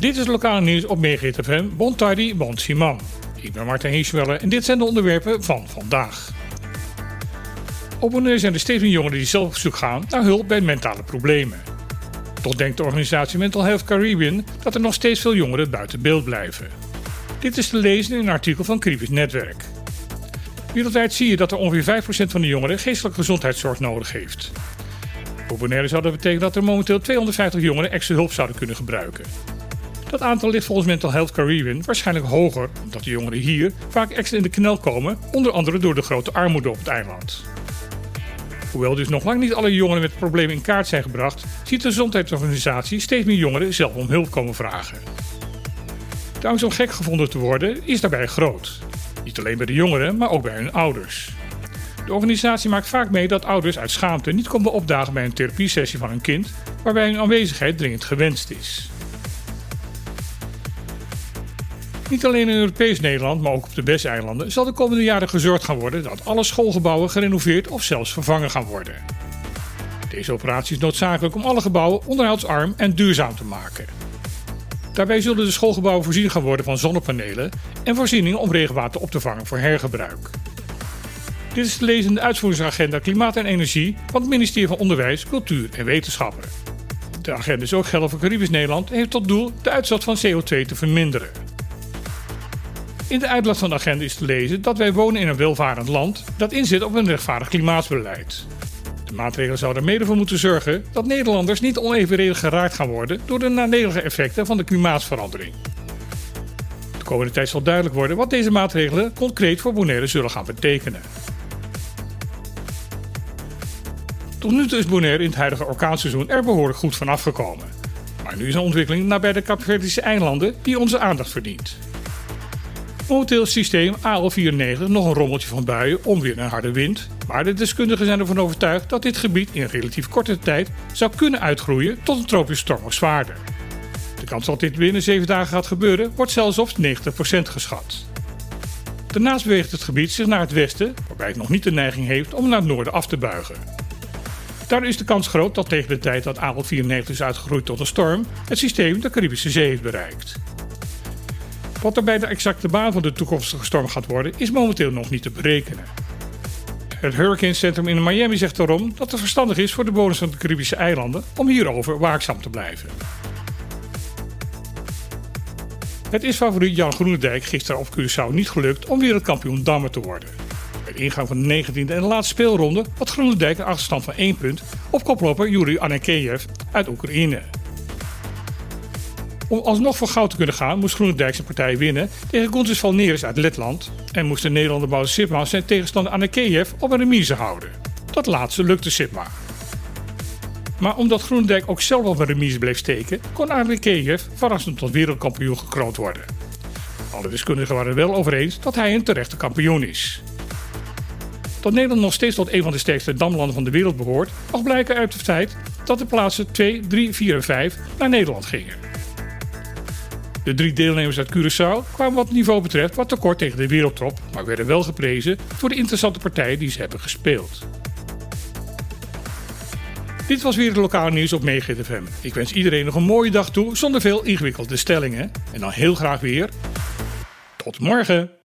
Dit is lokale nieuws op FM. Bon tardi, bon Simon. Ik ben Martin Heeswelle en dit zijn de onderwerpen van vandaag. Op zijn er steeds meer jongeren die zelf op zoek gaan naar hulp bij mentale problemen. Toch denkt de organisatie Mental Health Caribbean dat er nog steeds veel jongeren buiten beeld blijven. Dit is te lezen in een artikel van Caribisch Netwerk. Wereldwijd zie je dat er ongeveer 5% van de jongeren geestelijke gezondheidszorg nodig heeft. Voor Bonaire zou dat betekenen dat er momenteel 250 jongeren extra hulp zouden kunnen gebruiken. Dat aantal ligt volgens Mental Health Caribbean waarschijnlijk hoger, omdat de jongeren hier vaak extra in de knel komen, onder andere door de grote armoede op het eiland. Hoewel dus nog lang niet alle jongeren met problemen in kaart zijn gebracht, ziet de gezondheidsorganisatie steeds meer jongeren zelf om hulp komen vragen. De angst om gek gevonden te worden is daarbij groot. Niet alleen bij de jongeren, maar ook bij hun ouders. De organisatie maakt vaak mee dat ouders uit schaamte niet komen opdagen bij een therapiesessie van hun kind, waarbij hun aanwezigheid dringend gewenst is. Niet alleen in Europees Nederland, maar ook op de Bes-eilanden zal de komende jaren gezorgd gaan worden dat alle schoolgebouwen gerenoveerd of zelfs vervangen gaan worden. Deze operatie is noodzakelijk om alle gebouwen onderhoudsarm en duurzaam te maken. Daarbij zullen de schoolgebouwen voorzien gaan worden van zonnepanelen en voorzieningen om regenwater op te vangen voor hergebruik. Dit is te lezen in de uitvoeringsagenda Klimaat en Energie van het ministerie van Onderwijs, Cultuur en Wetenschappen. De agenda is ook geldig voor Caribisch Nederland en heeft tot doel de uitstoot van CO2 te verminderen. In de uitblad van de agenda is te lezen dat wij wonen in een welvarend land dat inzet op een rechtvaardig klimaatsbeleid. De maatregelen zouden mede voor moeten zorgen dat Nederlanders niet onevenredig geraakt gaan worden door de nadelige effecten van de klimaatsverandering. De komende tijd zal duidelijk worden wat deze maatregelen concreet voor Bonaire zullen gaan betekenen. Tot nu toe is Bonaire in het huidige orkaanseizoen er behoorlijk goed van afgekomen. Maar nu is een ontwikkeling nabij de Capverdische eilanden die onze aandacht verdient. Momenteel is systeem AL94 nog een rommeltje van buien, onweer en harde wind. Maar de deskundigen zijn ervan overtuigd dat dit gebied in relatief korte tijd zou kunnen uitgroeien tot een tropische storm of zwaarder. De kans dat dit binnen 7 dagen gaat gebeuren wordt zelfs op 90% geschat. Daarnaast beweegt het gebied zich naar het westen, waarbij het nog niet de neiging heeft om naar het noorden af te buigen. Daardoor is de kans groot dat tegen de tijd dat AL94 is uitgegroeid tot een storm, het systeem de Caribische Zee heeft bereikt. Wat er bij de exacte baan van de toekomstige storm gaat worden, is momenteel nog niet te berekenen. Het Hurricane Centrum in Miami zegt daarom dat het verstandig is voor de bewoners van de Caribische eilanden om hierover waakzaam te blijven. Het is favoriet Jan Groenendijk gisteren op Curaçao niet gelukt om wereldkampioen dammen te worden. De ingang van de 19e en de laatste speelronde had Groenendijk een achterstand van 1 punt op koploper Yuri Anekeyev uit Oekraïne. Om alsnog voor goud te kunnen gaan moest Groenendijk zijn partij winnen tegen Gonzis Valneris uit Letland en moest de Nederlander Bouw Sipma zijn tegenstander Anakeyev op een remise houden. Dat laatste lukte Sipma. Maar omdat Groenendijk ook zelf op een remise bleef steken, kon Anakeyev verrassend tot wereldkampioen gekroond worden. Alle deskundigen waren wel over eens dat hij een terechte kampioen is. Dat Nederland nog steeds tot een van de sterkste damlanden van de wereld behoort, mag blijken uit het feit dat de plaatsen 2, 3, 4 en 5 naar Nederland gingen. De drie deelnemers uit Curaçao kwamen wat niveau betreft wat tekort tegen de wereldtop, maar werden wel geprezen voor de interessante partijen die ze hebben gespeeld. Dit was weer het lokale nieuws op Megahit FM. Ik wens iedereen nog een mooie dag toe zonder veel ingewikkelde stellingen. En dan heel graag weer. Tot morgen!